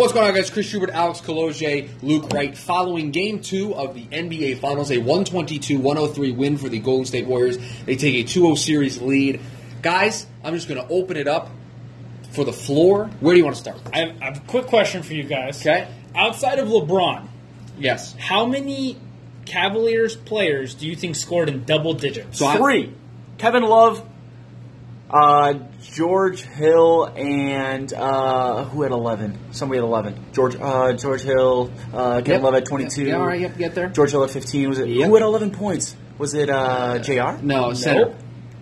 What's going on, guys? Chris Schubert, Alex Kaloje, Luke Wright. Following game two of the NBA Finals, a 122 103 win for the Golden State Warriors. They take a 2 0 series lead. Guys, I'm just going to open it up for the floor. Where do you want to start? I have, I have a quick question for you guys. Okay. Outside of LeBron, Yes. how many Cavaliers players do you think scored in double digits? So I- Three. Kevin Love, uh, George Hill, and uh, who had eleven? Somebody had eleven. George uh, George Hill, uh, Kevin Yep. Love at twenty-two. Yeah, all right, yep, get there. George Hill at fifteen. Was it Yep. who had eleven points? Was it uh, Jr. No, center.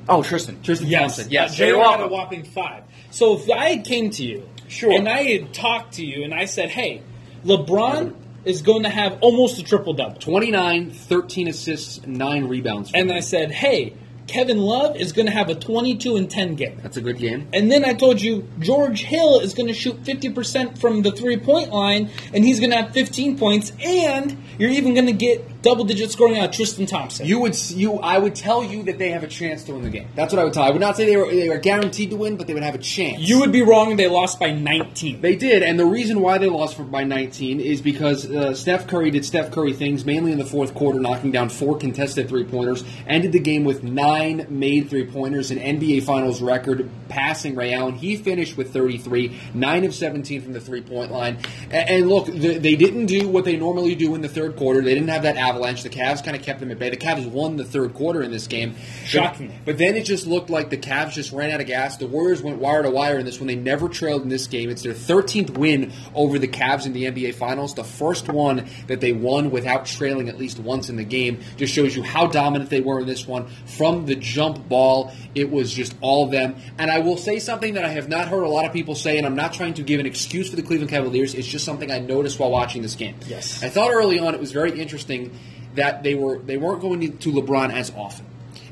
Oh, Tristan. Tristan Yes, Thompson. Yes. J.R. had a whopping five. So if I came to you, Sure. and I had talked to you, and I said, "Hey, LeBron is going to have almost a triple double," 29, 13 assists, 9 rebounds. and I said, "Hey, Kevin Love is going to have a 22 and 10 game," That's a good game. and then I told you George Hill is going to shoot 50 percent from the three point line, and he's going to have 15 points, and you're even going to get double digit scoring out of Tristan Thompson. You would you I would tell you that they have a chance to win the game. That's what I would tell. You. I would not say they were they were guaranteed to win, but they would have a chance. You would be wrong. They lost by 19. They did, and the reason why they lost for, by 19 is because uh, Steph Curry did Steph Curry things, mainly in the fourth quarter, knocking down four contested three pointers. Ended the game with nine made three pointers, an NBA Finals record, passing Ray Allen. He finished with 33, nine of 17 from the three point line. And, and look, the, they didn't do what they normally do in the third quarter. They didn't have that avalanche. The Cavs kind of kept them at bay. The Cavs won the third quarter in this game. Shocking. But then it just looked like the Cavs just ran out of gas. The Warriors went wire to wire in this one. They never trailed in this game. It's their 13th win over the Cavs in the NBA Finals. The first one that they won without trailing at least once in the game. Just shows you how dominant they were in this one. From the jump ball, it was just all them. And I will say something that I have not heard a lot of people say, and I'm not trying to give an excuse for the Cleveland Cavaliers. It's just something I noticed while watching this game. Yes. I thought early on it was very interesting that they were they weren't going to LeBron as often.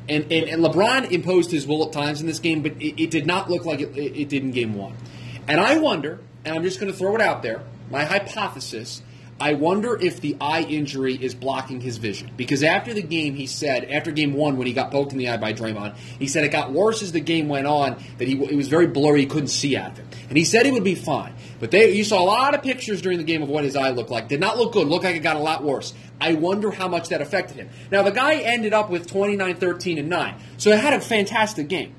And, and, and LeBron imposed his will at times in this game, but it, it did not look like it, it, it did in game one. And I wonder, and I'm just going to throw it out there, my hypothesis, I wonder if the eye injury is blocking his vision. Because after the game, he said, after game one, when he got poked in the eye by Draymond, he said it got worse as the game went on, that he it was very blurry, he couldn't see out of it. And he said he would be fine. But they, you saw a lot of pictures during the game of what his eye looked like. Did not look good. Looked like it got a lot worse. I wonder how much that affected him. Now, the guy ended up with 29, 13, and 9. So he had a fantastic game.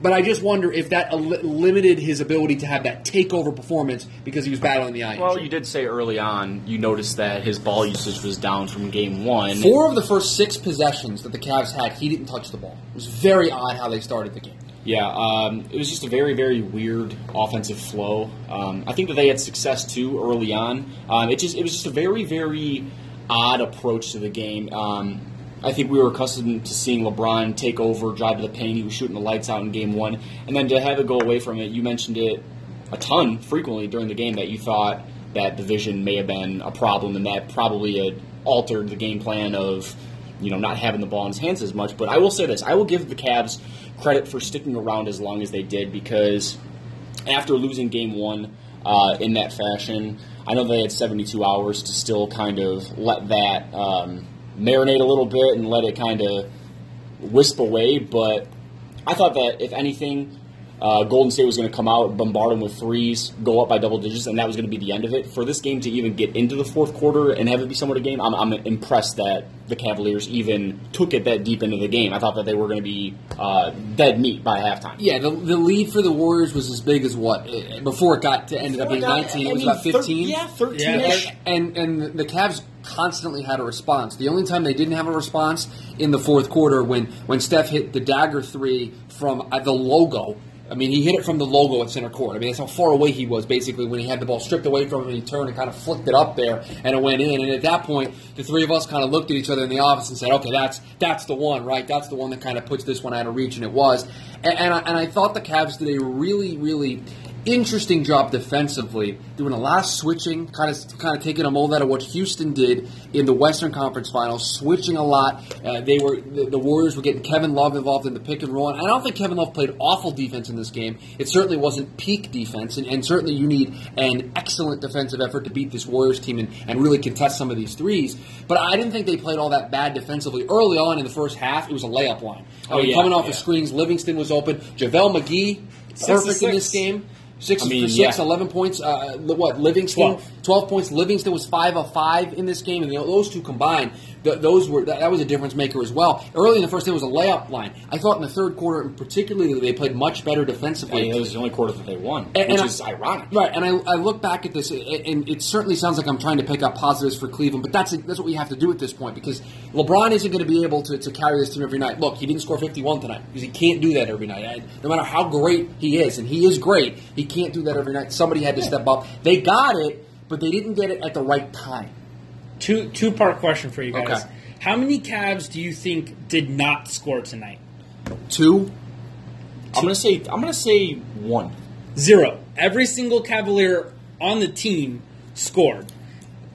But I just wonder if that el- limited his ability to have that takeover performance because he was battling the eye Well, injury. you did say early on you noticed that his ball usage was down from game one. Four of the first six possessions that the Cavs had, he didn't touch the ball. It was very odd how they started the game. Yeah, um, it was just a very, very weird offensive flow. Um, I think that they had success too early on. Um, it just it was just a very, very odd approach to the game. Um, I think we were accustomed to seeing LeBron take over, drive to the paint. He was shooting the lights out in game one, and then to have it go away from it. You mentioned it a ton frequently during the game that you thought that the vision may have been a problem, and that probably had altered the game plan of you know not having the ball in his hands as much. But I will say this: I will give the Cavs credit for sticking around as long as they did because after losing game one uh, in that fashion, I know they had 72 hours to still kind of let that um, marinate a little bit and let it kind of wisp away. But I thought that if anything, uh, Golden State was going to come out, bombard them with threes, go up by double digits, and that was going to be the end of it. For this game to even get into the fourth quarter and have it be somewhat a game, I'm, I'm impressed that the Cavaliers even took it that deep into the game. I thought that they were going to be uh, dead meat by halftime. Yeah, the, the lead for the Warriors was as big as what? Uh, Before it got to ended up being 19, it was about 15. yeah, 13 Yeah, And and the Cavs constantly had a response. The only time they didn't have a response in the fourth quarter when when Steph hit the dagger three from uh, the logo. I mean, he hit it from the logo at center court. I mean, that's how far away he was basically when he had the ball stripped away from him he turned and kind of flicked it up there and it went in. And at that point, the three of us kind of looked at each other in the office and said, "Okay, that's that's the one, right? That's the one that kind of puts this one out of reach." And it was. And, and, I, and I thought the Cavs did a really, really interesting job defensively, doing a lot of switching, kind of kind of taking a mold out of what Houston did in the Western Conference Finals, switching a lot. Uh, they were the, the Warriors were getting Kevin Love involved in the pick and roll. And I don't think Kevin Love played awful defense in this game. It certainly wasn't peak defense, and, and certainly you need an excellent defensive effort to beat this Warriors team and, and really contest some of these threes. But I didn't think they played all that bad defensively early on in the first half. It was a layup line. I Oh, yeah, coming off yeah. the screens, Livingston was open. JaVale McGee, perfect in this game. Six I mean, for six, yeah. 11 points. Uh, what Livingston? Twelve. points. Livingston was five of five in this game, and those two combined, th- those were that, that was a difference maker as well. Early in the first, it was a layup line. I thought in the third quarter, particularly, they played much better I defensively. mean, it was the only quarter that they won, And- which and I- is ironic. Right, and I, I look back at this, and it certainly sounds like I'm trying to pick up positives for Cleveland, but that's that's what we have to do at this point because LeBron isn't going to be able to, to carry this team every night. Look, he didn't score 51 tonight because he can't do that every night. I, no matter how great he is, and he is great, he can't do that every night. Somebody had to step up. They got it, but they didn't get it at the right time. Two two part question for you guys. Okay. How many Cavs do you think did not score tonight? Two, I'm gonna say I'm gonna say one. Zero. Every single Cavalier on the team scored.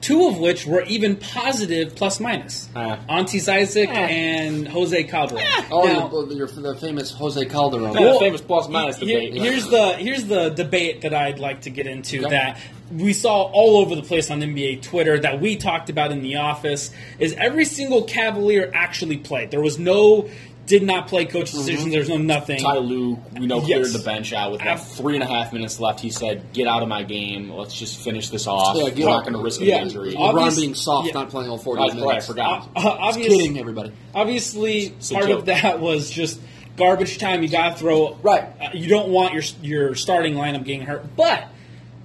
Two of which were even positive plus minus. Uh. Ante Zizic Eh. and Jose Calderon. oh, Now- the, your, the famous Jose Calderon. Yeah, Well, the famous plus minus Here- debate. here's the here's the debate that I'd like to get into Okay. that we saw all over the place on NBA Twitter that we talked about in the office is every single Cavalier actually played. There was no did not play coach decisions. There's no nothing. Ty Lue, we know, cleared Yes. the bench out with Ab- about three and a half minutes left. He said, "Get out of my game. Let's just finish this off. Yeah, We're not going to risk Yeah. an injury." Ob- LeBron being soft, yeah. not playing all 40 Oh, minutes. right, I forgot. Uh, Just obvious- kidding, everybody. Obviously, It's part joke. of that was just garbage time. You got to throw Right. Uh, you don't want your your starting lineup getting hurt, but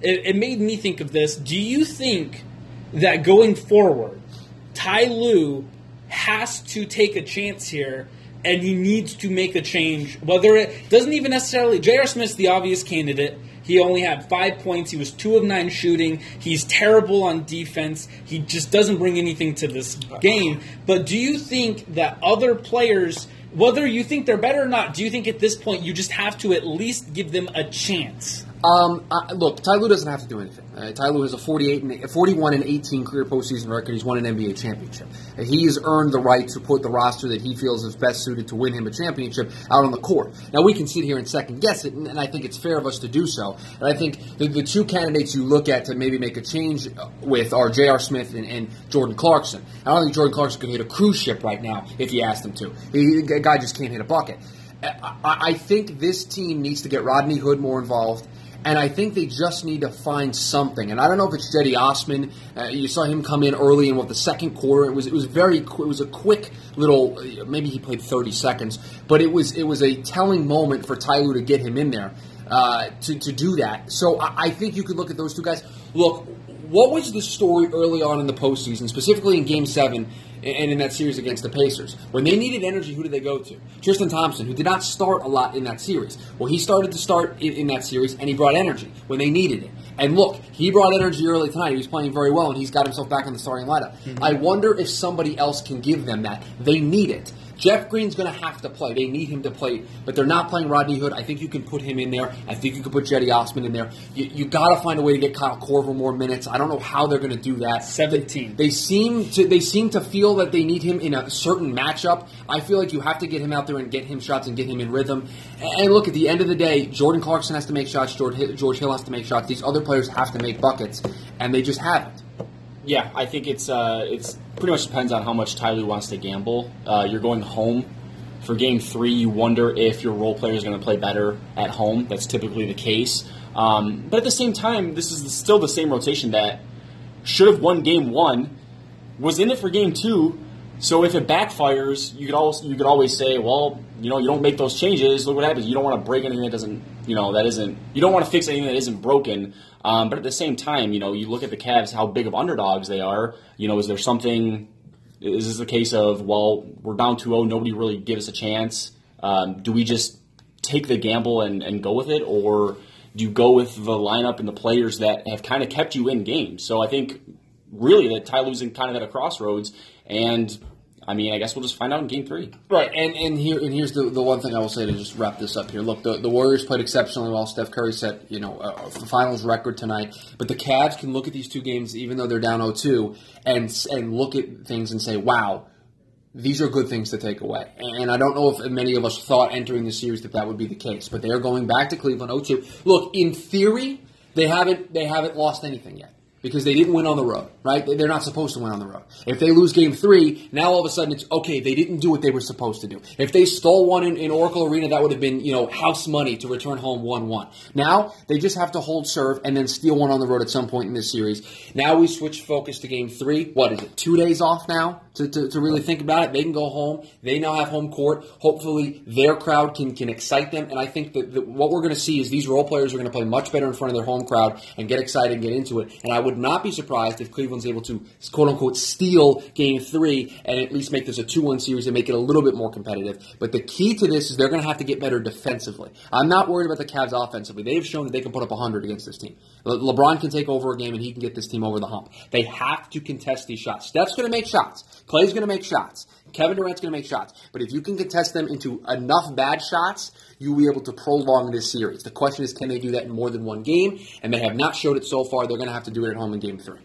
it, it made me think of this. Do you think that going forward, Ty Lue has to take a chance here? And he needs to make a change. Whether it doesn't even necessarily, J.R. Smith's the obvious candidate. He only had five points. He was two of nine shooting. He's terrible on defense. He just doesn't bring anything to this game. But do you think that other players, whether you think they're better or not, do you think at this point you just have to at least give them a chance? Um, uh, look, Ty Lue doesn't have to do anything. Uh, Ty Lue has a 48 and, 41 and 18 career postseason record. He's won an NBA championship. Uh, he has earned the right to put the roster that he feels is best suited to win him a championship out on the court. Now, we can sit here and second guess it, and, and I think it's fair of us to do so. And I think the, the two candidates you look at to maybe make a change uh, with are J.R. Smith and, and Jordan Clarkson. I don't think Jordan Clarkson could hit a cruise ship right now if you asked him to. He, the guy just can't hit a bucket. I, I I think this team needs to get Rodney Hood more involved. And I think they just need to find something. And I don't know if it's Cedi Osman. Uh, you saw him come in early in what the second quarter. It was it was very it was a quick little. Maybe he played 30 seconds, but it was it was a telling moment for Ty Lue to get him in there uh, to to do that. So I, I think you could look at those two guys. Look, what was the story early on in the postseason, specifically in Game Seven? and in that series against the Pacers. When they needed energy, who did they go to? Tristan Thompson, who did not start a lot in that series. Well, he started to start in, in that series, and he brought energy when they needed it. And look, he brought energy early tonight. He was playing very well, and he's got himself back in the starting lineup. Mm-hmm. I wonder if somebody else can give them that. They need it. Jeff Green's going to have to play. They need him to play, but they're not playing Rodney Hood. I think you can put him in there. I think you can put Cedi Osman in there. You, you got to find a way to get Kyle Korver more minutes. I don't know how they're going to do that. 17. They seem to they seem to feel that they need him in a certain matchup. I feel like you have to get him out there and get him shots and get him in rhythm. And look, at the end of the day, Jordan Clarkson has to make shots. George Hill has to make shots. These other players have to make buckets, and they just haven't. Yeah, I think it's uh, it's pretty much depends on how much Ty Lue wants to gamble. Uh, you're going home for Game Three. You wonder if your role player is going to play better at home. That's typically the case. Um, but at the same time, this is still the same rotation that should have won Game One, was in it for Game Two. So if it backfires, you could always you could always say, well, you know, you don't make those changes. Look what happens. You don't want to break anything that doesn't, you know, that isn't. You don't want to fix anything that isn't broken. Um, but at the same time, you know, you look at the Cavs, how big of underdogs they are. You know, is there something? Is this a case of well, we're down 2-0, nobody really gives us a chance? Um, do we just take the gamble and, and go with it, or do you go with the lineup and the players that have kind of kept you in games? So I think really that Ty Lue's in kind of at a crossroads, and I mean, I guess we'll just find out in Game Three. Right, and and here and here's the, the one thing I will say to just wrap this up here. Look, the, the Warriors played exceptionally well. Steph Curry set you know a, finals record tonight, but the Cavs can look at these two games, even though they're down 0-2, and and look at things and say, wow. These are good things to take away, and I don't know if many of us thought entering the series that that would be the case. But they are going back to Cleveland 0-2. Look, in theory, they haven't they haven't lost anything yet. Because they didn't win on the road, right? They- They're not supposed to win on the road. If they lose game three, now all of a sudden it's okay, they didn't do what they were supposed to do. If they stole one in, in Oracle Arena, that would have been, you know, house money to return home 1 1. Now, they just have to hold serve and then steal one on the road at some point in this series. Now we switch focus to game three. What is it, two days off now to, to, to really think about it? They can go home. They now have home court. Hopefully, their crowd can, can excite them. And I think that, that what we're going to see is these role players are going to play much better in front of their home crowd and get excited and get into it. And I would not be surprised if Cleveland's able to, quote unquote, steal game three and at least make this a 2 1 series and make it a little bit more competitive. But the key to this is they're going to have to get better defensively. I'm not worried about the Cavs offensively. They've shown that they can put up 100 against this team. Le- LeBron can take over a game and he can get this team over the hump. They have to contest these shots. Steph's going to make shots. Clay's going to make shots. Kevin Durant's going to make shots. But if you can contest them into enough bad shots, you'll be able to prolong this series. The question is, can they do that in more than one game? And they have not showed it so far. They're going to have to do it at home in game three.